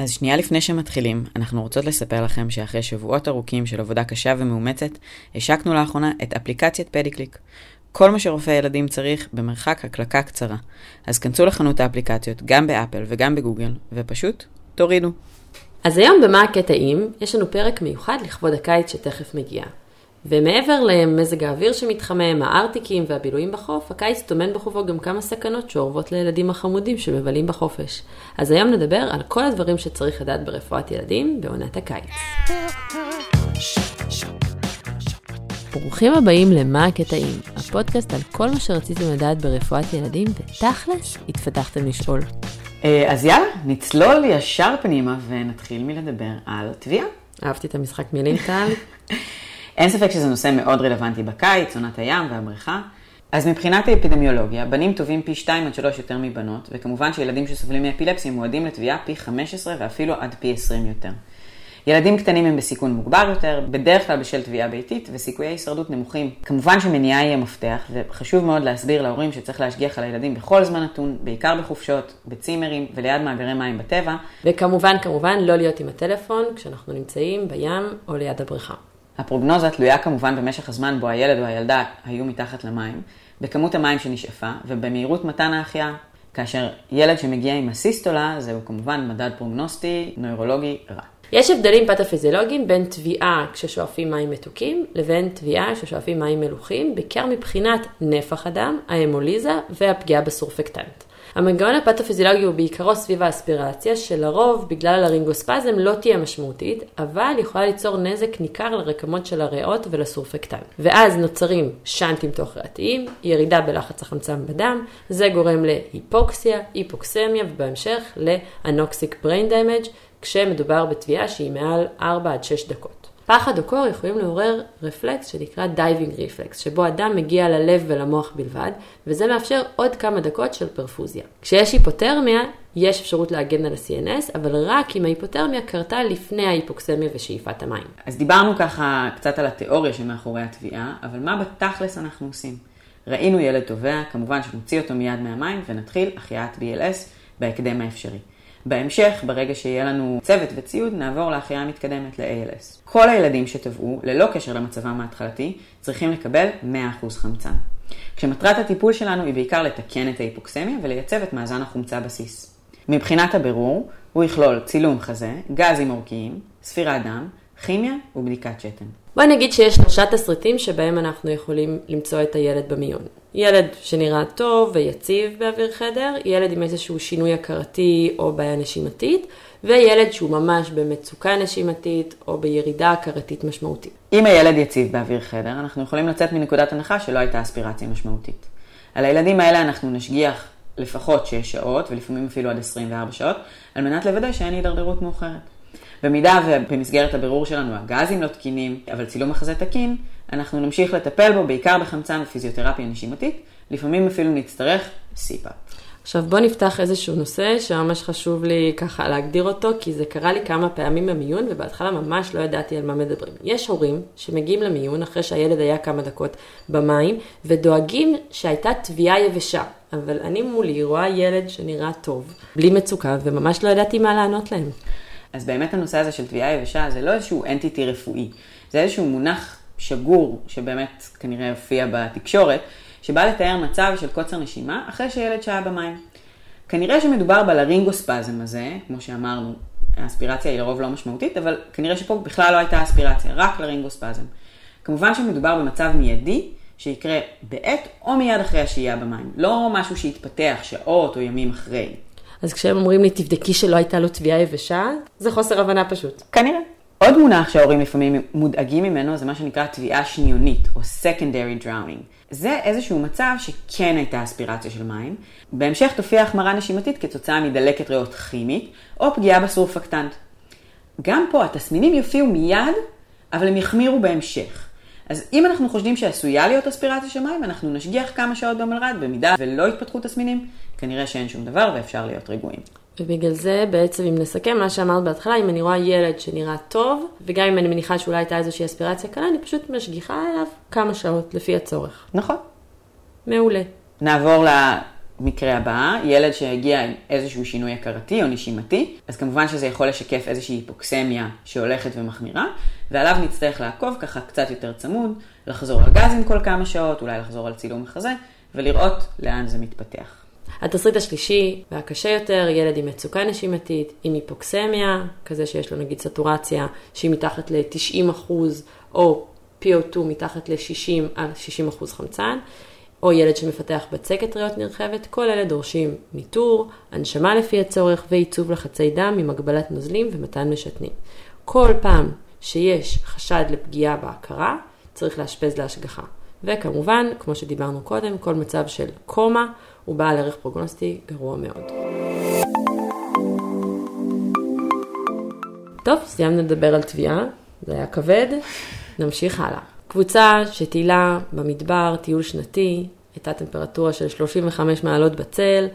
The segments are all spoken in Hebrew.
אז שנייה לפני שמתחילים, אנחנו רוצות לספר לכם שאחרי שבועות ארוכים של עבודה קשה ומאומצת, השקנו לאחרונה את אפליקציית פדיקליק. כל מה שרופא ילדים צריך במרחק הקלקה קצרה. אז כנסו לחנות האפליקציות, גם באפל וגם בגוגל, ופשוט תורידו. אז היום במה הקטע אם, יש לנו פרק מיוחד לכבוד הקיץ שתכף מגיע. ומעבר למזג האוויר שמתחמם, הארטיקים והבילויים בחוף, הקיץ טומן בחובו גם כמה סכנות שאורבות לילדים החמודים שמבלים בחופש. אז היום נדבר על כל הדברים שצריך לדעת ברפואת ילדים בעונת הקיץ. ברוכים הבאים למה הקטעים, הפודקאסט על כל מה שרציתם לדעת ברפואת ילדים, ותכלס, התפתחתם לשאול. אה, אז יאללה, נצלול ישר פנימה ונתחיל מלדבר על תביעה. אהבתי את המשחק מילים טל. אין ספק שזה נושא מאוד רלוונטי בקיץ, עונת הים והבריכה. אז מבחינת האפידמיולוגיה, בנים טובים פי 2 עד 3 יותר מבנות, וכמובן שילדים שסובלים מאפילפסיה מועדים לתביעה פי 15 ואפילו עד פי 20 יותר. ילדים קטנים הם בסיכון מוגבר יותר, בדרך כלל בשל תביעה ביתית, וסיכויי הישרדות נמוכים. כמובן שמניעה היא המפתח, וחשוב מאוד להסביר להורים שצריך להשגיח על הילדים בכל זמן נתון, בעיקר בחופשות, בצימרים וליד מאגרי מים בטבע. וכמובן, כמובן, לא להיות עם הטלפון כשאנחנו נמצאים בים או ליד הבריכה. הפרוגנוזה תלויה כמובן במשך הזמן בו הילד או הילדה היו מתחת למים, בכמות המים שנשאפה ובמהירות מתן ההחייאה. כאשר ילד שמגיע עם הסיסטולה, זהו כמובן מדד פרוגנוסטי, נוירולוגי רע. יש הבדלים פתופיזיולוגיים בין תביעה כששואפים מים מתוקים לבין תביעה כששואפים מים מלוכים, בעיקר מבחינת נפח הדם, ההמוליזה והפגיעה בסורפקטנט. המנגנון הפתופיזיולוגי הוא בעיקרו סביב האספירציה, שלרוב בגלל הרינגוספזם לא תהיה משמעותית, אבל יכולה ליצור נזק ניכר לרקמות של הריאות ולסורפקטן. ואז נוצרים שאנטים תוך ריאתיים, ירידה בלחץ החמצן בדם, זה גורם להיפוקסיה, היפוקסמיה ובהמשך לאנוקסיק בריין דמג' כשמדובר בטביעה שהיא מעל 4 עד 6 דקות. פחד או קור יכולים לעורר רפלקס שנקרא diving reflex, שבו הדם מגיע ללב ולמוח בלבד, וזה מאפשר עוד כמה דקות של פרפוזיה. כשיש היפותרמיה, יש אפשרות להגן על ה-CNS, אבל רק אם ההיפותרמיה קרתה לפני ההיפוקסמיה ושאיפת המים. אז דיברנו ככה קצת על התיאוריה שמאחורי הטביעה, אבל מה בתכלס אנחנו עושים? ראינו ילד טובע, כמובן שנוציא אותו מיד מהמים ונתחיל החייאת BLS בהקדם האפשרי. בהמשך, ברגע שיהיה לנו צוות וציוד, נעבור להחייאה מתקדמת ל-ALS. כל הילדים שטבעו, ללא קשר למצבם ההתחלתי, צריכים לקבל 100% חמצן. כשמטרת הטיפול שלנו היא בעיקר לתקן את ההיפוקסמיה ולייצב את מאזן החומצה בסיס. מבחינת הבירור, הוא יכלול צילום חזה, גזים עורקיים, ספירת דם, כימיה ובדיקת שתן. בואי נגיד שיש שלושה תסריטים שבהם אנחנו יכולים למצוא את הילד במיון. ילד שנראה טוב ויציב באוויר חדר, ילד עם איזשהו שינוי הכרתי או בעיה נשימתית, וילד שהוא ממש במצוקה נשימתית או בירידה הכרתית משמעותית. אם הילד יציב באוויר חדר, אנחנו יכולים לצאת מנקודת הנחה שלא הייתה אספירציה משמעותית. על הילדים האלה אנחנו נשגיח לפחות 6 שעות, ולפעמים אפילו עד 24 שעות, על מנת לוודא שאין הידרדרות מאוחרת. במידה ובמסגרת הבירור שלנו הגזים לא תקינים, אבל צילום החזה תקין, אנחנו נמשיך לטפל בו בעיקר בחמצן ופיזיותרפיה נשימתית, לפעמים אפילו נצטרך סיפה. עכשיו בוא נפתח איזשהו נושא שממש חשוב לי ככה להגדיר אותו, כי זה קרה לי כמה פעמים במיון, ובהתחלה ממש לא ידעתי על מה מדברים. יש הורים שמגיעים למיון אחרי שהילד היה כמה דקות במים, ודואגים שהייתה תביעה יבשה. אבל אני מולי רואה ילד שנראה טוב, בלי מצוקה, וממש לא ידעתי מה לענות להם. אז באמת הנושא הזה של תביעה יבשה זה לא איזשהו אנטיטי רפואי, זה איזשהו מונח שגור, שבאמת כנראה הופיע בתקשורת, שבא לתאר מצב של קוצר נשימה אחרי שילד שהה במים. כנראה שמדובר בלרינגוספזם הזה, כמו שאמרנו, האספירציה היא לרוב לא משמעותית, אבל כנראה שפה בכלל לא הייתה אספירציה, רק לרינגוספזם. כמובן שמדובר במצב מיידי, שיקרה בעת או מיד אחרי השהייה במים, לא משהו שיתפתח שעות או ימים אחרי. אז כשהם אומרים לי, תבדקי שלא הייתה לו תביעה יבשה, זה חוסר הבנה פשוט. כנראה. עוד מונח שההורים לפעמים מודאגים ממנו זה מה שנקרא תביעה שניונית, או secondary drowning. זה איזשהו מצב שכן הייתה אספירציה של מים. בהמשך תופיע החמרה נשימתית כתוצאה מדלקת ריאות כימית, או פגיעה בסורפקטנט. גם פה התסמינים יופיעו מיד, אבל הם יחמירו בהמשך. אז אם אנחנו חושדים שעשויה להיות אספירציה של מים, אנחנו נשגיח כמה שעות במלר"ד, במידה ולא יתפתחו תסמינים, כנראה שאין שום דבר ואפשר להיות רגועים. ובגלל זה בעצם אם נסכם מה שאמרת בהתחלה, אם אני רואה ילד שנראה טוב, וגם אם אני מניחה שאולי הייתה איזושהי אספירציה קלה, אני פשוט משגיחה עליו כמה שעות לפי הצורך. נכון. מעולה. נעבור המקרה הבא, ילד שהגיע עם איזשהו שינוי הכרתי או נשימתי, אז כמובן שזה יכול לשקף איזושהי היפוקסמיה שהולכת ומחמירה, ועליו נצטרך לעקוב ככה קצת יותר צמוד, לחזור על גזים כל כמה שעות, אולי לחזור על צילום מחזה, ולראות לאן זה מתפתח. התסריט השלישי והקשה יותר, ילד עם מצוקה נשימתית, עם היפוקסמיה, כזה שיש לו נגיד סטורציה שהיא מתחת ל-90% או PO2 מתחת ל-60 על 60% חמצן, או ילד שמפתח בצקת ריאות נרחבת, כל אלה דורשים ניטור, הנשמה לפי הצורך ועיצוב לחצי דם עם הגבלת נוזלים ומתן משתנים. כל פעם שיש חשד לפגיעה בהכרה, צריך לאשפז להשגחה. וכמובן, כמו שדיברנו קודם, כל מצב של קומה הוא בעל ערך פרוגנוסטי גרוע מאוד. טוב, סיימנו לדבר על תביעה, זה היה כבד, נמשיך הלאה. קבוצה שטיילה במדבר, טיול שנתי, הייתה טמפרטורה של 35 מעלות בצל,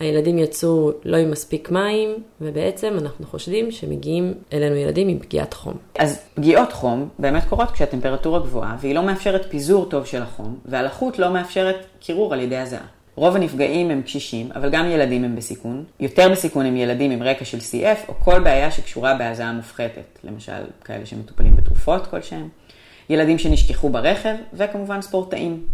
הילדים יצאו לא עם מספיק מים, ובעצם אנחנו חושדים שמגיעים אלינו ילדים עם פגיעת חום. אז פגיעות חום באמת קורות כשהטמפרטורה גבוהה, והיא לא מאפשרת פיזור טוב של החום, והלחות לא מאפשרת קירור על ידי הזיעה. רוב הנפגעים הם קשישים, אבל גם ילדים הם בסיכון. יותר בסיכון הם ילדים עם רקע של CF, או כל בעיה שקשורה בהזעה מופחתת, למשל כאלה שמטופלים בתרופות כלשהם. ילדים שנשכחו ברכב, וכמובן ספורטאים.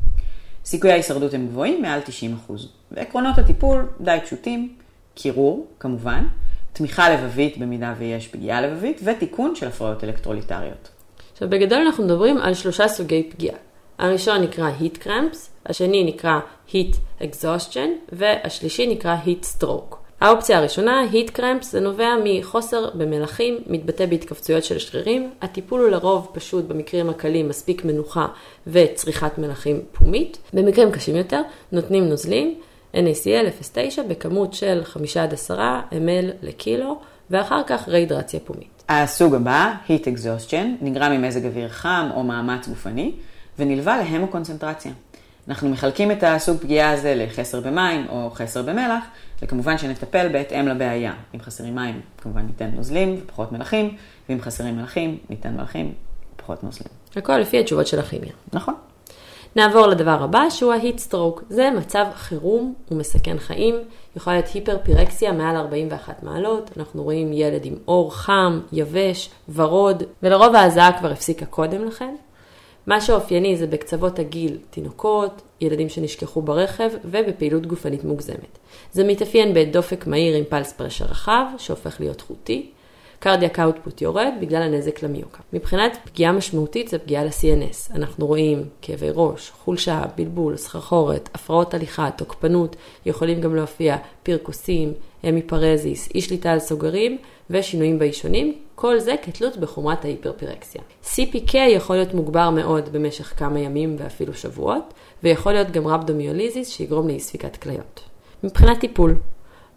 סיכויי ההישרדות הם גבוהים, מעל 90%. ועקרונות הטיפול די פשוטים, קירור, כמובן, תמיכה לבבית במידה ויש פגיעה לבבית, ותיקון של הפרעות אלקטרוליטריות. עכשיו, בגדול אנחנו מדברים על שלושה סוגי פגיעה. הראשון נקרא heat cramps, השני נקרא heat exhaustion, והשלישי נקרא heat stroke. האופציה הראשונה, heat cramps, זה נובע מחוסר במלחים, מתבטא בהתכווצויות של שרירים. הטיפול הוא לרוב פשוט במקרים הקלים מספיק מנוחה וצריכת מלחים פומית. במקרים קשים יותר, נותנים נוזלים, NaCl 0.9 בכמות של 5 עד 10 ml לקילו, ואחר כך רהידרציה פומית. הסוג הבא, heat exhaustion, נגרם ממזג אוויר חם או מאמץ גופני, ונלווה להמוקונצנטרציה. אנחנו מחלקים את הסוג פגיעה הזה לחסר במים או חסר במלח, וכמובן שנטפל בהתאם לבעיה. אם חסרים מים, כמובן ניתן נוזלים ופחות מלחים, ואם חסרים מלחים, ניתן מלחים ופחות נוזלים. הכל לפי התשובות של הכימיה. נכון. נעבור לדבר הבא, שהוא ה-heat stroke. זה מצב חירום, הוא מסכן חיים, יכול להיות היפרפירקסיה מעל 41 מעלות, אנחנו רואים ילד עם אור חם, יבש, ורוד, ולרוב ההזעה כבר הפסיקה קודם לכן. מה שאופייני זה בקצוות הגיל תינוקות, ילדים שנשכחו ברכב ובפעילות גופנית מוגזמת. זה מתאפיין בדופק מהיר עם פלס פרשר רחב, שהופך להיות חוטי. קרדיאק אאוטפוט יורד בגלל הנזק למיוקה. מבחינת פגיעה משמעותית זה פגיעה ל-CNS. אנחנו רואים כאבי ראש, חולשה, בלבול, סחרחורת, הפרעות הליכה, תוקפנות, יכולים גם להופיע פרקוסים, המיפרזיס, אי שליטה על סוגרים ושינויים באישונים, כל זה כתלות בחומרת ההיפרפירקסיה. CPK יכול להיות מוגבר מאוד במשך כמה ימים ואפילו שבועות, ויכול להיות גם רבדומיוליזיס שיגרום לאי ספיקת כליות. מבחינת טיפול,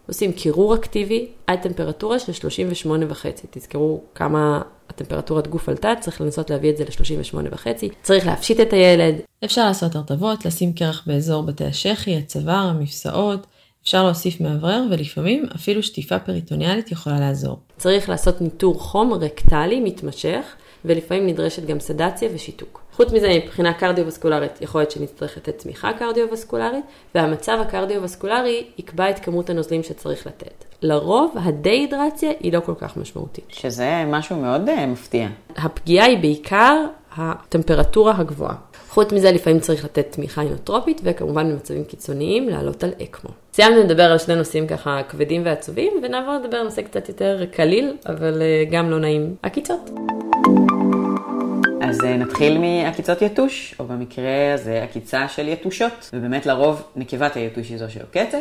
עושים קירור אקטיבי עד טמפרטורה של 38.5. תזכרו כמה הטמפרטורת גוף עלתה, צריך לנסות להביא את זה ל-38.5. צריך להפשיט את הילד. אפשר לעשות הרטבות, לשים קרח באזור בתי השחי, הצוואר, המפסעות. אפשר להוסיף מאוורר ולפעמים אפילו שטיפה פריטוניאלית יכולה לעזור. צריך לעשות ניטור חום רקטלי מתמשך ולפעמים נדרשת גם סדציה ושיתוק. חוץ מזה, מבחינה קרדיו-וסקולרית, יכול להיות שנצטרך לתת תמיכה קרדיו-וסקולרית, והמצב הקרדיו-וסקולרי יקבע את כמות הנוזלים שצריך לתת. לרוב, הדה-הידרציה היא לא כל כך משמעותית. שזה משהו מאוד uh, מפתיע. הפגיעה היא בעיקר הטמפרטורה הגבוהה. חוץ מזה, לפעמים צריך לתת תמיכה אינוטרופית, וכמובן במצבים קיצוניים, לעלות על אקמו. סיימנו לדבר על שני נושאים ככה כבדים ועצובים, ונעבור לדבר על נושא קצת יותר קליל, אבל uh, גם לא נעים, עקיצות. אז נתחיל מעקיצות יתוש, או במקרה הזה עקיצה של יתושות, ובאמת לרוב נקבת היתוש היא זו שעוקצת.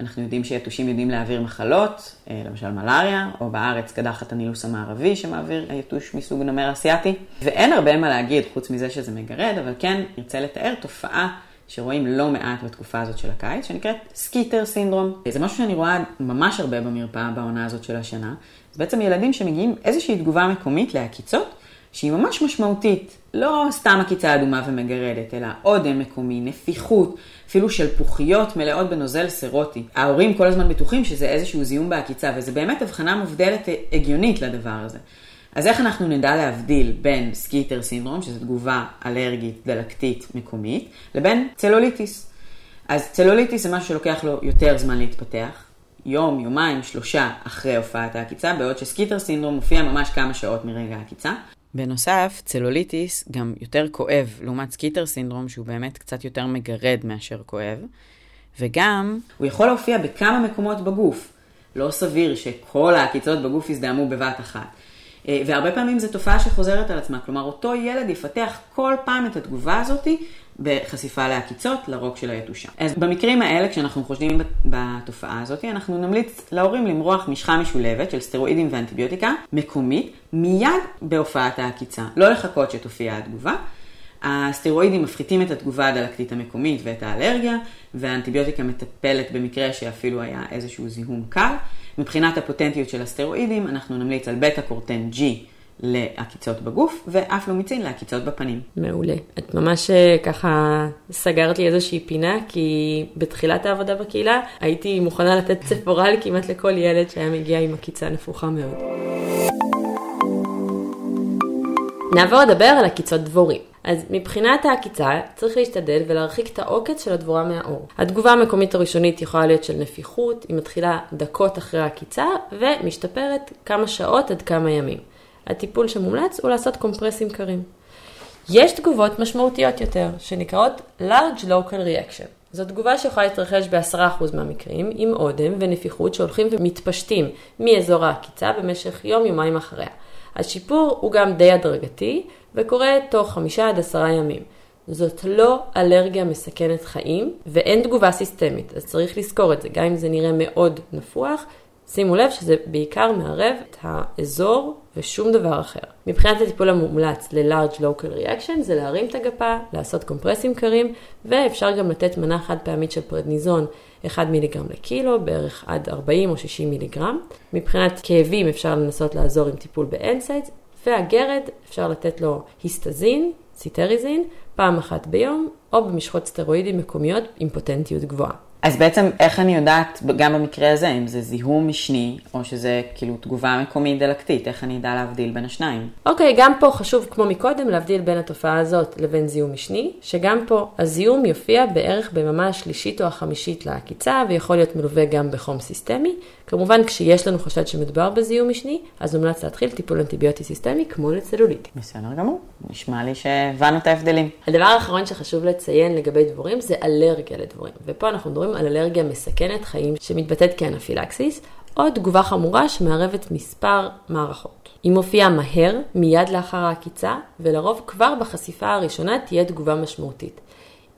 אנחנו יודעים שיתושים יודעים להעביר מחלות, למשל מלאריה, או בארץ קדחת הנילוס המערבי שמעביר היתוש מסוג נמר אסיאתי. ואין הרבה מה להגיד חוץ מזה שזה מגרד, אבל כן נרצה לתאר תופעה שרואים לא מעט בתקופה הזאת של הקיץ, שנקראת skeeter syndrome. זה משהו שאני רואה ממש הרבה במרפאה בעונה הזאת של השנה. זה בעצם ילדים שמגיבים איזושהי תגובה מקומית לעקיצות, שהיא ממש משמעותית, לא סתם עקיצה אדומה ומגרדת, אלא אודם מקומי, נפיחות, אפילו שלפוחיות מלאות בנוזל סרוזי. ההורים כל הזמן בטוחים שזה איזשהו זיהום בעקיצה, וזה באמת הבחנה מובדלת הגיונית לדבר הזה. אז איך אנחנו נדע להבדיל בין skeeter syndrome, שזו תגובה אלרגית דלקתית מקומית, לבין צלוליטיס? אז צלוליטיס זה משהו שלוקח לו יותר זמן להתפתח, יום, יומיים, שלושה אחרי הופעת העקיצה, בעוד ש skeeter syndrome מופיע ממש כמה שעות מרגע העקיצה. בנוסף, צלוליטיס גם יותר כואב, לעומת skeeter syndrome, שהוא באמת קצת יותר מגרד מאשר כואב. וגם, הוא יכול להופיע בכמה מקומות בגוף. לא סביר שכל העקיצות בגוף יזדהמו בבת אחת. אה, והרבה פעמים זו תופעה שחוזרת על עצמה, כלומר אותו ילד יפתח כל פעם את התגובה הזאתי בחשיפה לעקיצות לרוק של היתושה. אז במקרים האלה, כשאנחנו חושדים בתופעה הזאת, אנחנו נמליץ להורים למרוח משחה משולבת של סטרואידים ואנטיביוטיקה מקומית מיד בהופעת העקיצה. לא לחכות שתופיע התגובה. הסטרואידים מפחיתים את התגובה הדלקתית המקומית ואת האלרגיה, והאנטיביוטיקה מטפלת במקרה שאפילו היה איזשהו זיהום קל. מבחינת הפוטנטיות של הסטרואידים, אנחנו נמליץ על בטה קורטן G לעקיצות בגוף, ואפלומיצין לעקיצות בפנים. מעולה. את ממש אה, ככה סגרת לי איזושהי פינה, כי בתחילת העבודה בקהילה הייתי מוכנה לתת צפורל כמעט לכל ילד שהיה מגיע עם עקיצה נפוחה מאוד. נעבור לדבר על עקיצות דבורים. אז מבחינת העקיצה צריך להשתדל ולהרחיק את העוקץ של הדבורה מהאור. התגובה המקומית הראשונית יכולה להיות של נפיחות, היא מתחילה דקות אחרי העקיצה ומשתפרת כמה שעות עד כמה ימים. הטיפול שמומלץ הוא לעשות קומפרסים קרים. יש תגובות משמעותיות יותר, שנקראות large local reaction. זו תגובה שיכולה להתרחש ב-10% מהמקרים, עם אודם ונפיחות שהולכים ומתפשטים מאזור העקיצה במשך יום-יומיים אחריה. השיפור הוא גם די הדרגתי, וקורה תוך 5 עד 10 ימים. זאת לא אלרגיה מסכנת חיים, ואין תגובה סיסטמית, אז צריך לזכור את זה, גם אם זה נראה מאוד נפוח, שימו לב שזה בעיקר מערב את האזור ושום דבר אחר. מבחינת הטיפול המומלץ ל-large local reaction זה להרים את הגפה, לעשות קומפרסים קרים, ואפשר גם לתת מנה חד פעמית של פרדניזון 1 מיליגרם לקילו, בערך עד 40 או 60 מיליגרם. מבחינת כאבים אפשר לנסות לעזור עם טיפול ב NSAIDs, והגרד אפשר לתת לו היסטזין, סיטריזין, פעם אחת ביום, או במשחות סטרואידים מקומיות עם פוטנטיות גבוהה. אז בעצם איך אני יודעת, גם במקרה הזה, אם זה זיהום משני, או שזה כאילו תגובה מקומית דלקתית, איך אני אדע להבדיל בין השניים? אוקיי, okay, גם פה חשוב כמו מקודם להבדיל בין התופעה הזאת לבין זיהום משני, שגם פה הזיהום יופיע בערך ביממה השלישית או החמישית לעקיצה, ויכול להיות מלווה גם בחום סיסטמי. כמובן, כשיש לנו חשד שמדובר בזיהום משני, אז מומלץ להתחיל טיפול אנטיביוטי סיסטמי כמו לצלוליטי. בסדר גמור, נשמע לי שהבנו את ההבדלים. הדבר האחרון שחשוב לציין לגבי דבורים זה אלרגיה לדבורים, ופה אנחנו מדברים על אלרגיה מסכנת חיים שמתבטאת כאנפילקסיס, או תגובה חמורה שמערבת מספר מערכות. היא מופיעה מהר, מיד לאחר העקיצה, ולרוב כבר בחשיפה הראשונה תהיה תגובה משמעותית.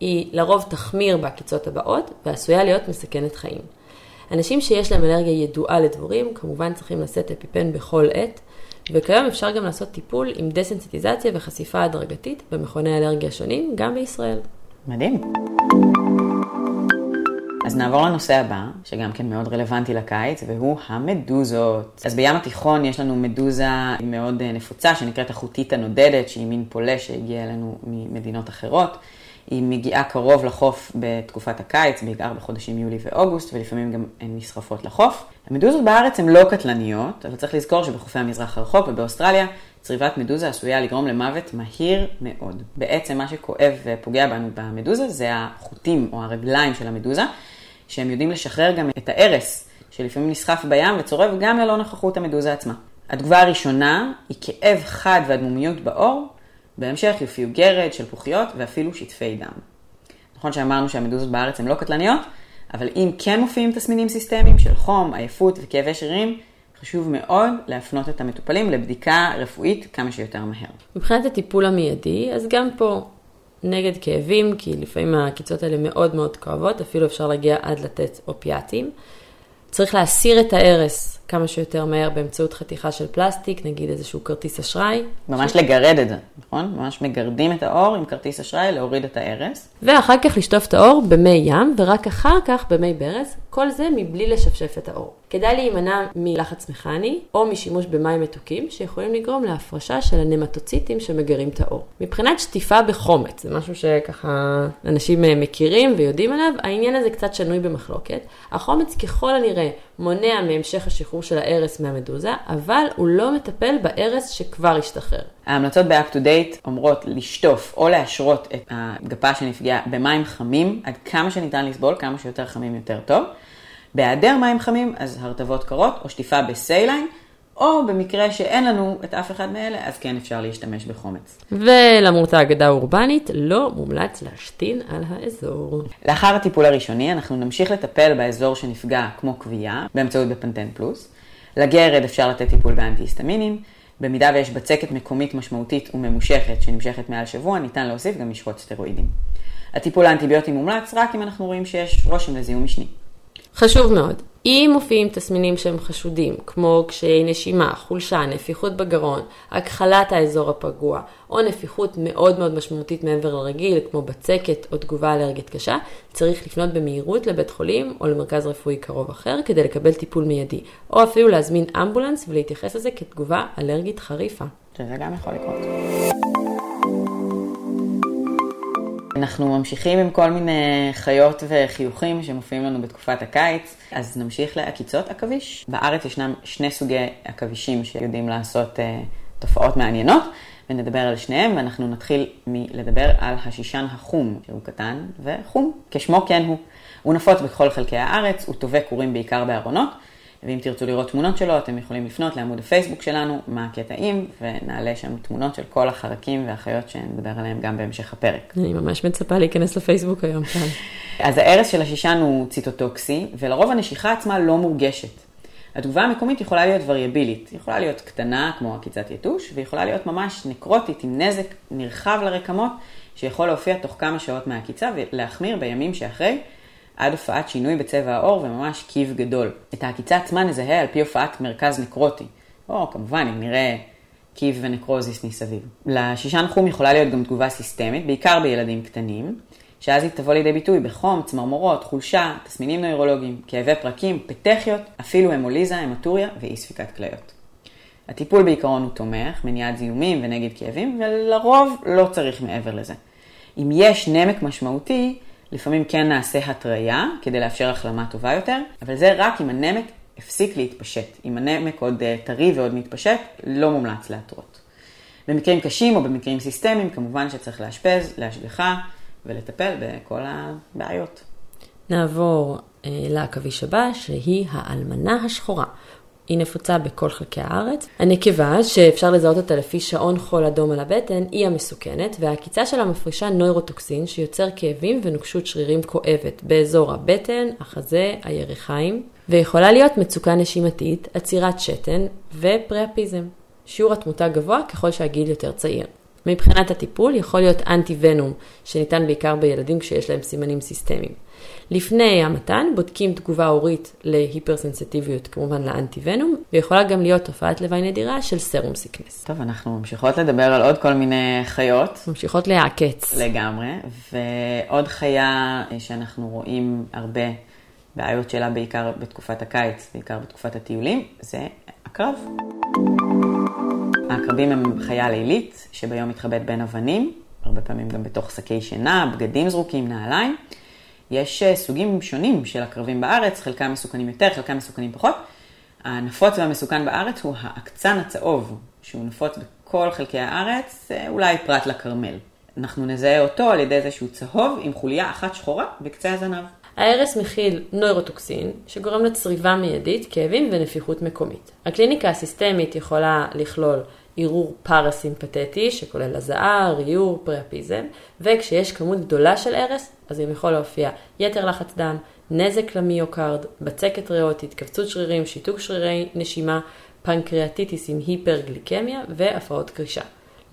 היא לרוב תחמיר בעקיצות הבאות, ועשויה להיות מסכנת חיים. אנשים שיש להם אלרגיה ידועה לדבורים, כמובן צריכים לשאת אפיפן בכל עת, וכיום אפשר גם לעשות טיפול עם דסנסיטיזציה וחשיפה הדרגתית במכוני אלרגיה שונים, גם בישראל. מדהים. אז נעבור לנושא הבא, שגם כן מאוד רלוונטי לקיץ, והוא המדוזות. אז בים התיכון יש לנו מדוזה מאוד אה, נפוצה, שנקראת החוטית הנודדת, שהיא מין פולש שהגיע אלינו ממדינות אחרות. היא מגיעה קרוב לחוף בתקופת הקיץ, בעיקר בחודשים יולי ואוגוסט, ולפעמים גם הן נסחפות לחוף. המדוזות בארץ הן לא קטלניות, אבל צריך לזכור שבחופי המזרח הרחוק ובאוסטרליה, צריבת מדוזה עשויה לגרום למוות מהיר מאוד. בעצם מה שכואב ופוגע בנו במדוזה זה החוטים או הרגליים של המדוזה, שהם יודעים לשחרר גם את הארס, שלפעמים נסחף בים וצורב גם ללא נוכחות המדוזה עצמה. התגובה הראשונה היא כאב חד ואדמומיות בעור, בהמשך יופיעו גרד, שלפוחיות ואפילו שטפי דם. נכון שאמרנו שהמדוזות בארץ הן לא קטלניות, אבל אם כן מופיעים תסמינים סיסטמיים של חום, עייפות וכאבי שרירים, חשוב מאוד להפנות את המטופלים לבדיקה רפואית כמה שיותר מהר. מבחינת הטיפול המיידי, אז גם פה נגד כאבים, כי לפעמים הקיצות האלה מאוד מאוד כואבות, אפילו אפשר להגיע עד לתת אופיאטים. צריך להסיר את ההרס כמה שיותר מהר באמצעות חתיכה של פלסטיק, נגיד איזשהו כרטיס אשראי. ממש ש... לגרד את זה, נכון? ממש מגרדים את האור עם כרטיס אשראי, להוריד את ההרס. ואחר כך לשטוף את האור במי ים, ורק אחר כך במי ברז, כל זה מבלי לשפשף את האור. כדאי להימנע מלחץ מכני או משימוש במים מתוקים שיכולים לגרום להפרשה של הנמטוציטים שמגרים את האור. מבחינת שטיפה בחומץ, זה משהו שככה אנשים אה, מכירים ויודעים עליו, העניין הזה קצת שנוי במחלוקת. החומץ ככל הנראה מונע מהמשך השחרור השחרור של הארס מהמדוזה, אבל הוא לא מטפל בארס שכבר השתחרר. ההמלצות ב-up to date אומרות לשטוף או להשרות את הגפה שנפגעה במים חמים, עד כמה שניתן לסבול, כמה שיותר חמים יותר טוב. בהיעדר מים חמים, אז הרטבות קרות או שטיפה בסייליים, או במקרה שאין לנו את אף אחד מאלה, אז כן אפשר להשתמש בחומץ. ולמרות האגדה האורבנית, לא מומלץ להשתין על האזור. לאחר הטיפול הראשוני, אנחנו נמשיך לטפל באזור שנפגע כמו כווייה, באמצעות בפנטן פלוס. לגרד אפשר לתת טיפול באנטי-היסטמינים. במידה ויש בצקת מקומית משמעותית וממושכת שנמשכת מעל שבוע, ניתן להוסיף גם משחות סטרואידים. הטיפול האנטיביוטי מומלץ רק אם אנחנו רואים שיש רושם לזיהום משני. חשוב מאוד, אם מופיעים תסמינים שהם חשודים, כמו קשיי נשימה, חולשה, נפיחות בגרון, הכחלת האזור הפגוע, או נפיחות מאוד מאוד משמעותית מעבר לרגיל, כמו בצקת או תגובה אלרגית קשה, צריך לפנות במהירות לבית חולים או למרכז רפואי קרוב אחר כדי לקבל טיפול מיידי, או אפילו להזמין אמבולנס ולהתייחס לזה כתגובה אלרגית חריפה. שזה גם יכול לקרות. אנחנו ממשיכים עם כל מיני חיות וחיוכים שמופיעים לנו בתקופת הקיץ, אז נמשיך לעקיצות עכביש. בארץ ישנם שני סוגי עכבישים שיודעים לעשות uh, תופעות מעניינות, ונדבר על שניהם, ואנחנו נתחיל מלדבר על השישן החום, שהוא קטן וחום, כשמו כן הוא. הוא נפוץ בכל חלקי הארץ, הוא טווה קורים בעיקר בארונות. ואם תרצו לראות תמונות שלו, אתם יכולים לפנות לעמוד הפייסבוק שלנו, מה הקטעים, ונעלה שם תמונות של כל החרקים והחיות שנדבר עליהם גם בהמשך הפרק. אני ממש מצפה להיכנס לפייסבוק היום כאן. אז ההרס של השישן הוא ציטוטוקסי, ולרוב הנשיכה עצמה לא מורגשת. התגובה המקומית יכולה להיות וריאבילית, יכולה להיות קטנה כמו עקיצת יתוש, ויכולה להיות ממש נקרוטית עם נזק נרחב לרקמות, שיכול להופיע תוך כמה שעות מהעקיצה ולהחמיר בימים שאחרי, עד הופעת שינוי בצבע העור וממש קיב גדול. את העקיצה עצמה נזהה על פי הופעת מרכז נקרוטי. או כמובן אם נראה קיב ונקרוזיס מסביב. לשישן חום יכולה להיות גם תגובה סיסטמית, בעיקר בילדים קטנים, שאז היא תבוא לידי ביטוי בחום, צמרמורות, חולשה, תסמינים נוירולוגיים, כאבי פרקים, פטכיות, אפילו המוליזה, המטוריה ואי ספיקת כליות. הטיפול בעיקרון הוא תומך, מניעת זיהומים ונגד כאבים, ולרוב לא צריך מעבר לזה. אם יש נמק משמעותי, לפעמים כן נעשה התריה כדי לאפשר החלמה טובה יותר, אבל זה רק אם הנמק הפסיק להתפשט. אם הנמק עוד אה, טרי ועוד מתפשט, לא מומלץ להתרות. במקרים קשים או במקרים סיסטמיים, כמובן שצריך לאשפז, להשגחה ולטפל בכל הבעיות. נעבור אה, לעכביש הבא, שהיא האלמנה השחורה. היא נפוצה בכל חלקי הארץ. הנקבה, שאפשר לזהות אותה לפי שעון חול אדום על הבטן, היא המסוכנת, והעקיצה שלה מפרישה נוירוטוקסין שיוצר כאבים ונוקשות שרירים כואבת באזור הבטן, החזה, הירכיים, ויכולה להיות מצוקה נשימתית, עצירת שתן ופריאפיזם. שיעור התמותה גבוה ככל שהגיל יותר צעיר. מבחינת הטיפול יכול להיות אנטי ונום, שניתן בעיקר בילדים כשיש להם סימנים סיסטמיים. לפני המתן בודקים תגובה הורית להיפרסנסיטיביות, כמובן לאנטי ונום, ויכולה גם להיות תופעת לוואי נדירה של סרום סיקנס. טוב, אנחנו ממשיכות לדבר על עוד כל מיני חיות. ממשיכות להעקץ. לגמרי, ועוד חיה שאנחנו רואים הרבה בעיות שלה בעיקר בתקופת הקיץ, בעיקר בתקופת הטיולים, זה עקרב. העקרבים הם חיה לילית, שביום מתחבאת בין אבנים, הרבה פעמים גם בתוך שקי שינה, בגדים זרוקים, נעליים. יש אה, סוגים שונים של עקרבים בארץ, חלקם מסוכנים יותר, חלקם מסוכנים פחות. הנפוץ והמסוכן בארץ הוא העקצן הצהוב, שהוא נפוץ בכל חלקי הארץ, אה, אולי פרט לכרמל. אנחנו נזהה אותו על ידי זה שהוא צהוב עם חוליה אחת שחורה בקצה הזנב. ההרס מכיל נוירוטוקסין, שגורם לצריבה מיידית, כאבים ונפיחות מקומית. הקליניקה הסיסטמית יכולה לכלול ערעור פרסימפטטי, שכולל הזעה, ריור, פריאפיזם, וכשיש כמות גדולה של הרס, אז גם יכול להופיע יתר לחץ דם, נזק למיוקרד, בצקת ריאות, התכווצות שרירים, שיתוק שרירי נשימה, פנקריאטיטיס עם היפרגליקמיה והפרעות קרישה.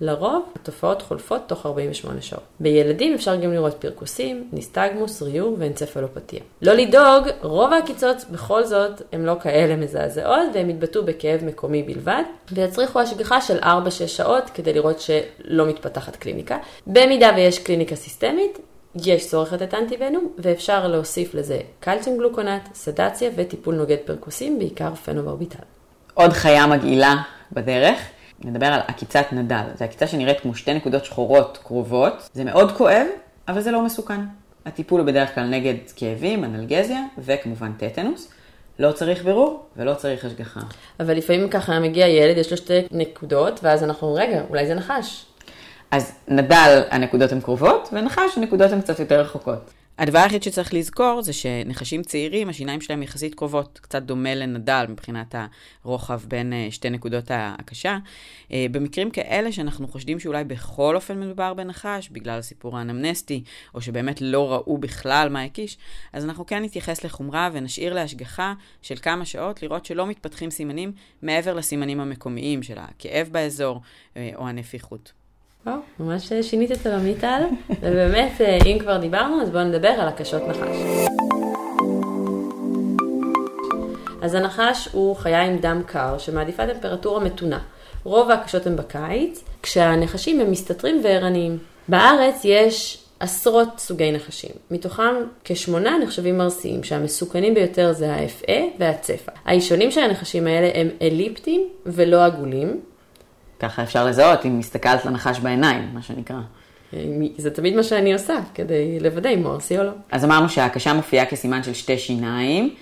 לרוב, התופעות חולפות תוך 48 שעות. בילדים אפשר גם לראות פרקוסים, ניסטגמוס, ריור ואנצפלופתיה. לא לדאוג, רוב העקיצות בכל זאת הן לא כאלה מזעזעות והן יתבטאו בכאב מקומי בלבד, ויצריכו השגחה של 4-6 שעות כדי לראות שלא מתפתחת קליניקה. במידה ויש קליניקה סיסטמית, יש צורך לתת אנטיבנום, ואפשר להוסיף לזה קלציום גלוקונט, סדציה וטיפול נוגד פרקוסים, בעיקר פנוברביטל. עוד חיה מגעילה בדרך, נדבר על עקיצת נדל. זו עקיצה שנראית כמו שתי נקודות שחורות קרובות. זה מאוד כואב, אבל זה לא מסוכן. הטיפול הוא בדרך כלל נגד כאבים, אנלגזיה וכמובן טטנוס. לא צריך בירור ולא צריך השגחה. אבל לפעמים ככה מגיע ילד, יש לו שתי נקודות, ואז אנחנו רגע, אולי זה נחש. אז נדל הנקודות הן קרובות, ונחש הנקודות הן קצת יותר רחוקות. הדבר היחיד שצריך לזכור זה שנחשים צעירים, השיניים שלהם יחסית קרובות, קצת דומה לנדל מבחינת הרוחב בין אה, שתי נקודות ההקשה. אה, במקרים כאלה שאנחנו חושדים שאולי בכל אופן מדובר בנחש, בגלל הסיפור האנמנסטי, או שבאמת לא ראו בכלל מה הקיש, אז אנחנו כן נתייחס לחומרה ונשאיר להשגחה של כמה שעות, לראות שלא מתפתחים סימנים מעבר לסימנים המקומיים של הכאב באזור אה, או הנפיחות. וואו, ממש שינית את הרמיטל, ובאמת, אה, אם כבר דיברנו, אז בואו נדבר על הקשות נחש. אז הנחש הוא חיה עם דם קר שמעדיפה טמפרטורה מתונה. רוב ההקשות הן בקיץ, כשהנחשים הם מסתתרים וערניים. בארץ יש עשרות סוגי נחשים, מתוכם כשמונה נחשבים ארסיים, שהמסוכנים ביותר זה האפעה והצפה. האישונים של הנחשים האלה הם אליפטיים ולא עגולים, ככה אפשר לזהות אם מסתכלת לנחש בעיניים, מה שנקרא. זה תמיד מה שאני עושה, כדי לוודא אם הוא ארסי או לא. אז אמרנו שההקשה מופיעה כסימן של שתי שיניים.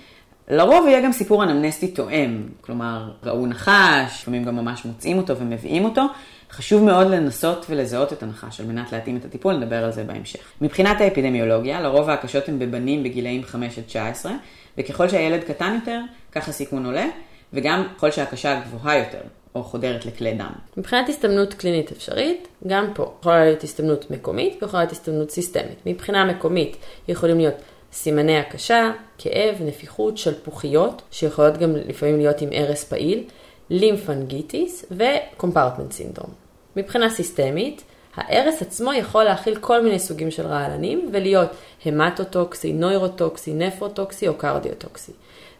לרוב יהיה גם סיפור אנמנסטי תואם, כלומר, ראו נחש, לפעמים גם ממש מוצאים אותו ומביאים אותו. חשוב מאוד לנסות ולזהות את הנחש על מנת להתאים את הטיפול, נדבר על זה בהמשך. מבחינת האפידמיולוגיה, לרוב ההקשות הן בבנים בגילאים 5 עד 19, וככל שהילד קטן יותר, כך הסיכון עולה, וגם ככל שההקשה גבוהה יותר, או חודרת לכלי דם. מבחינת הסתמנות קלינית אפשרית, גם פה יכולה להיות הסתמנות מקומית ויכולה להיות הסתמנות סיסטמית. מבחינה מקומית יכולים להיות סימני הקשה, כאב, נפיחות, שלפוחיות, שיכולות גם לפעמים להיות עם הרס פעיל, לימפנגיטיס וקומפרטמנט סינדרום. מבחינה סיסטמית, ההרס עצמו יכול להכיל כל מיני סוגים של רעלנים ולהיות המטוטוקסי, נוירוטוקסי, נפרוטוקסי או קרדיוטוקסי.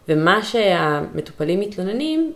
ומה שהמטופלים מתלוננים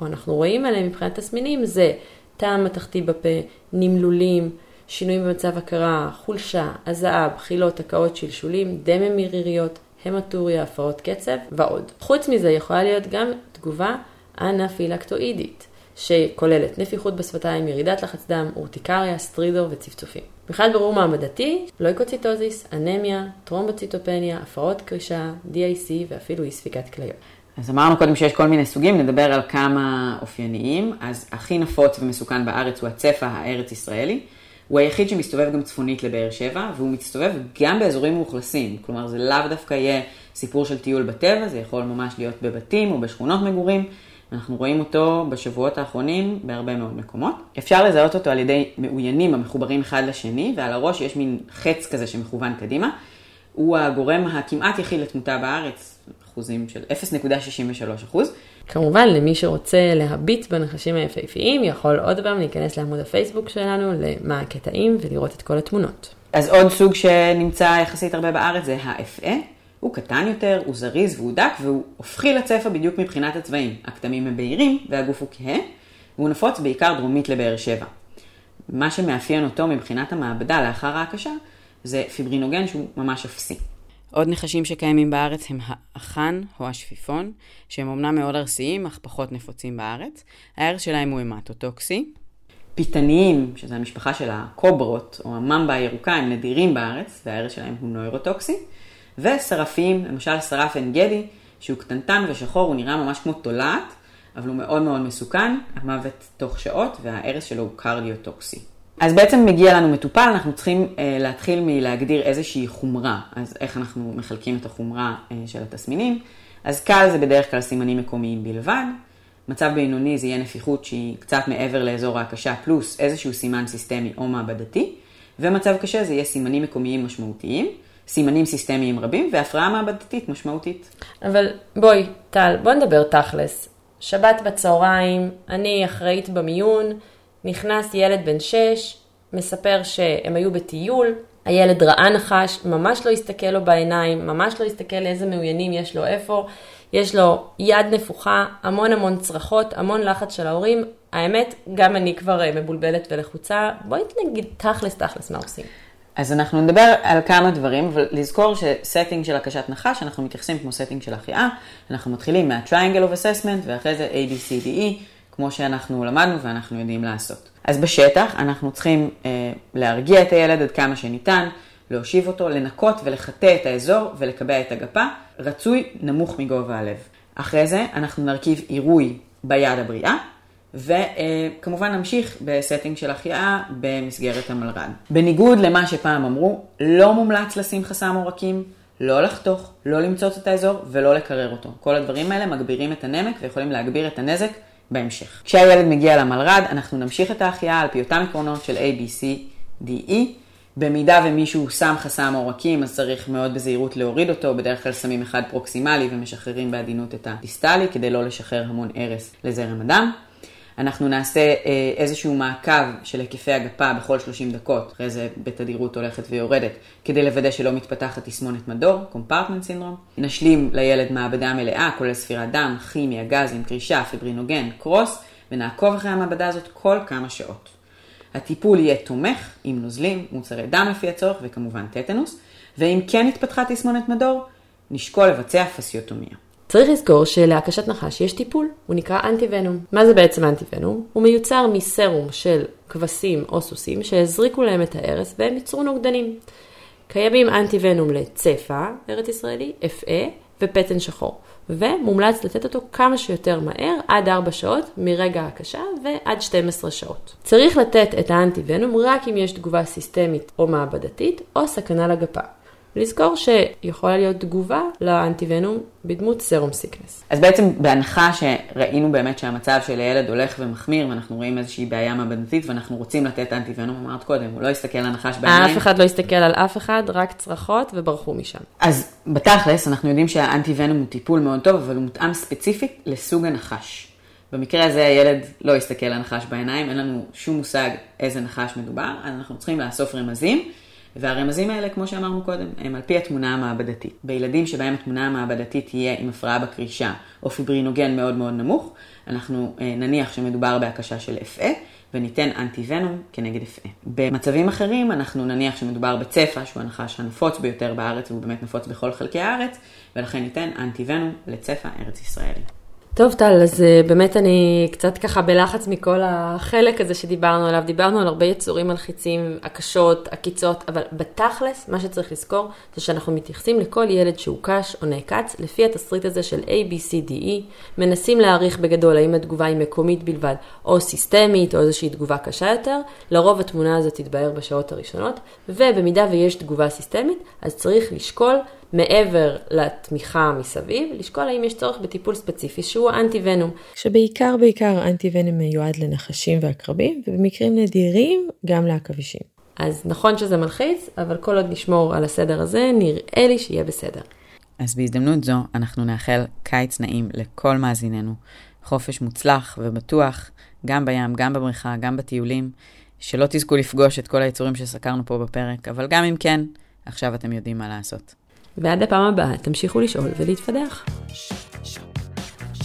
או אנחנו רואים עליהם מבחינת תסמינים, זה טעם מתכתי בפה, נמלולים, שינויים במצב הכרה, חולשה, הזעה, בחילות, הקאות, שלשולים, דמם מריריות, המטוריה, הפרעות קצב ועוד. חוץ מזה יכולה להיות גם תגובה אנפילקטואידית, שכוללת נפיחות בשפתיים, ירידת לחץ דם, אורטיקריה, סטרידו וצפצופים. בכלל ברור מעבדתי, לויקוציטוזיס, אנמיה, טרומבוציטופניה, הפרעות קרישה, DIC ואפילו אי ספיקת כליות. אז אמרנו קודם שיש כל מיני סוגים, נדבר על כמה אופייניים. אז הכי נפוץ ומסוכן בארץ הוא הצפה הארץ ישראלי. הוא היחיד שמסתובב גם צפונית לבאר שבע, והוא מסתובב גם באזורים מאוכלסים. כלומר, זה לאו דווקא יהיה סיפור של טיול בטבע, זה יכול ממש להיות בבתים או בשכונות מגורים. אנחנו רואים אותו בשבועות האחרונים בהרבה מאוד מקומות. אפשר לזהות אותו על ידי מאוינים המחוברים אחד לשני, ועל הראש יש מין חץ כזה שמכוון קדימה. הוא הגורם הכמעט יחיד לתמותה בארץ, אחוזים של 0.63 אחוז. כמובן, למי שרוצה להביט בנחשים היפהפיים, יכול עוד פעם להיכנס לעמוד הפייסבוק שלנו, למה הקטעים, ולראות את כל התמונות. אז עוד סוג שנמצא יחסית הרבה בארץ זה האפה. הוא קטן יותר, הוא זריז והוא דק, והוא הופכי לצפה בדיוק מבחינת הצבעים. הכתמים הם בהירים והגוף הוא כהה, והוא נפוץ בעיקר דרומית לבאר שבע. מה שמאפיין אותו מבחינת המעבדה לאחר ההקשה, זה פיברינוגן שהוא ממש אפסי. עוד נחשים שקיימים בארץ הם האחן או השפיפון, שהם אומנם מאוד ארסיים, אך פחות נפוצים בארץ. ההרס שלהם הוא המטוטוקסי. פיתניים, שזה המשפחה של הקוברות, או הממבה הירוקה, הם נדירים בארץ, וההרס שלהם הוא נוירוטוקסי. ושרפים, למשל שרף עין גדי, שהוא קטנטן ושחור, הוא נראה ממש כמו תולעת, אבל הוא מאוד מאוד מסוכן, המוות תוך שעות, וההרס שלו הוא קרדיוטוקסי. אז בעצם מגיע לנו מטופל, אנחנו צריכים אה, להתחיל מלהגדיר איזושהי חומרה. אז איך אנחנו מחלקים את החומרה אה, של התסמינים? אז קל זה בדרך כלל סימנים מקומיים בלבד. מצב בינוני זה יהיה נפיחות שהיא קצת מעבר לאזור ההקשה, פלוס איזשהו סימן סיסטמי או מעבדתי. ומצב קשה זה יהיה סימנים מקומיים משמעותיים, סימנים סיסטמיים רבים והפרעה מעבדתית משמעותית. אבל בואי, טל, בוא נדבר תכלס. שבת בצהריים, אני אחראית במיון. נכנס ילד בן שש, מספר שהם היו בטיול, הילד ראה נחש, ממש לא הסתכל לו בעיניים, ממש לא הסתכל איזה מאוינים יש לו איפה, יש לו יד נפוחה, המון המון צרחות, המון לחץ של ההורים. האמת, גם אני כבר אה, מבולבלת ולחוצה. בואי נגיד תכלס תכלס מה עושים. אז אנחנו נדבר על כמה דברים, אבל לזכור ש setting של הכשת נחש, אנחנו מתייחסים כמו setting של החייאה. אנחנו מתחילים מה-Triangle of Assessment ואחרי זה A-B-C-D-E. כמו שאנחנו למדנו ואנחנו יודעים לעשות. אז בשטח אנחנו צריכים אה, להרגיע את הילד עד כמה שניתן, להושיב אותו, לנקות ולחטא את האזור ולקבע את הגפה, רצוי נמוך מגובה הלב. אחרי זה אנחנו נרכיב עירוי ביד הבריאה, וכמובן נמשיך ב setting של החייאה במסגרת המלר"ד. בניגוד למה שפעם אמרו, לא מומלץ לשים חסם עורקים, לא לחתוך, לא למצוץ את האזור ולא לקרר אותו. כל הדברים האלה מגבירים את הנמק ויכולים להגביר את הנזק בהמשך. כשהילד מגיע למלר"ד, אנחנו נמשיך את ההחייאה על פי אותם עקרונות של A, B, C, D, E. במידה ומישהו שם חסם עורקים, אז צריך מאוד בזהירות להוריד אותו, בדרך כלל שמים אחד פרוקסימלי ומשחררים בעדינות את הדיסטלי, כדי לא לשחרר המון הרס לזרם הדם. אנחנו נעשה אה, איזשהו מעקב של היקפי הגפה בכל 30 דקות, אחרי זה בתדירות הולכת ויורדת, כדי לוודא שלא מתפתחת תסמונת מדור, קומפרטמנט סינדרום. נשלים לילד מעבדה מלאה, כולל ספירת דם, כימיה, גזים, קרישה, פיברינוגן, קרוס, ונעקוב אחרי המעבדה הזאת כל כמה שעות. הטיפול יהיה תומך עם נוזלים, מוצרי דם לפי הצורך וכמובן טטנוס, ואם כן התפתחה תסמונת מדור, נשקול לבצע פסיוטומיה. צריך לזכור שלהקשת נחש יש טיפול, הוא נקרא אנטי ונום. מה זה בעצם אנטי ונום? הוא מיוצר מסרום של כבשים או סוסים שהזריקו להם את ההרס והם ייצרו נוגדנים. קיימים אנטי ונום לצפה, ארץ ישראלי, אפעה ופטן שחור. ומומלץ לתת אותו כמה שיותר מהר, עד 4 שעות מרגע ההקשה ועד 12 שעות. צריך לתת את האנטי ונום רק אם יש תגובה סיסטמית או מעבדתית או סכנה לגפה. לזכור שיכולה להיות תגובה לאנטיבנום בדמות סרום סיקנס. אז בעצם בהנחה שראינו באמת שהמצב של הילד הולך ומחמיר ואנחנו רואים איזושהי בעיה מעבדתית ואנחנו רוצים לתת אנטיבנום, אמרת קודם, הוא לא יסתכל על הנחש בעיניים. אף אחד לא יסתכל על אף אחד, רק צרחות וברחו משם. אז בתכלס אנחנו יודעים שהאנטיבנום הוא טיפול מאוד טוב, אבל הוא מותאם ספציפית לסוג הנחש. במקרה הזה הילד לא יסתכל על הנחש בעיניים, אין לנו שום מושג איזה נחש מדובר, אז אנחנו צריכים לאסוף רמזים. והרמזים האלה, כמו שאמרנו קודם, הם על פי התמונה המעבדתית. בילדים שבהם התמונה המעבדתית תהיה עם הפרעה בקרישה או פיברינוגן מאוד מאוד נמוך, אנחנו אה, נניח שמדובר בהקשה של אפעה. וניתן אנטי ונום כנגד אפעה. במצבים אחרים אנחנו נניח שמדובר בצפה, שהוא הנחש הנפוץ ביותר בארץ והוא באמת נפוץ בכל חלקי הארץ, ולכן ניתן אנטי ונום לצפה ארץ ישראלי. טוב טל, אז אה, באמת אני קצת ככה בלחץ מכל החלק הזה שדיברנו עליו. דיברנו על הרבה יצורים מלחיצים, הקשות, עקיצות, אבל בתכלס, מה שצריך לזכור זה שאנחנו מתייחסים לכל ילד שהוא קש או נעקץ לפי התסריט הזה של A, B, C, D, E. מנסים להעריך בגדול האם התגובה היא מקומית בלבד או סיסטמית או איזושהי תגובה קשה יותר. לרוב התמונה הזאת תתבהר בשעות הראשונות, ובמידה ויש תגובה סיסטמית, אז צריך לשקול מעבר לתמיכה מסביב, לשקול האם יש צורך בטיפול ספציפי שהוא אנטי ונום. שבעיקר בעיקר אנטי ונום מיועד לנחשים ועקרבים, ובמקרים נדירים גם לעכבישים. אז נכון שזה מלחיץ, אבל כל עוד נשמור על הסדר הזה, נראה לי שיהיה בסדר. אז בהזדמנות זו אנחנו נאחל קיץ נעים לכל מאזיננו. חופש מוצלח ובטוח, גם בים, גם בבריכה, גם בטיולים. שלא תזכו לפגוש את כל היצורים שסקרנו פה בפרק, אבל גם אם כן, עכשיו אתם יודעים מה לעשות. ועד הפעם הבאה תמשיכו לשאול ולהתפתח.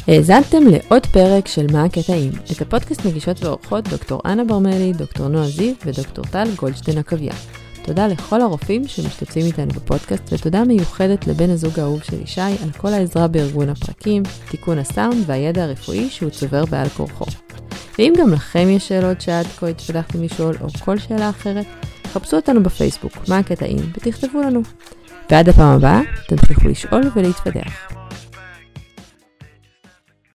האזנתם לעוד פרק של מה הקטעים. את הפודקאסט מגישות ועורכות דוקטור אנה ברמלי, דוקטור נועה זיו ודוקטור טל גולדשטיין עקביה. תודה לכל הרופאים שמשתתפים איתנו בפודקאסט, ותודה מיוחדת לבן הזוג האהוב של ישי על כל העזרה בארגון הפרקים, תיקון הסאונד והידע הרפואי שהוא צובר בעל כורחו. ואם גם לכם יש שאלות שעד כה התפתחתם לשאול, או כל שאלה אחרת, חפשו אותנו בפייסבוק, מה הקטעים, ותכתבו לנו. ועד הפעם הבאה, תמשיכו לשאול ולהתפתח.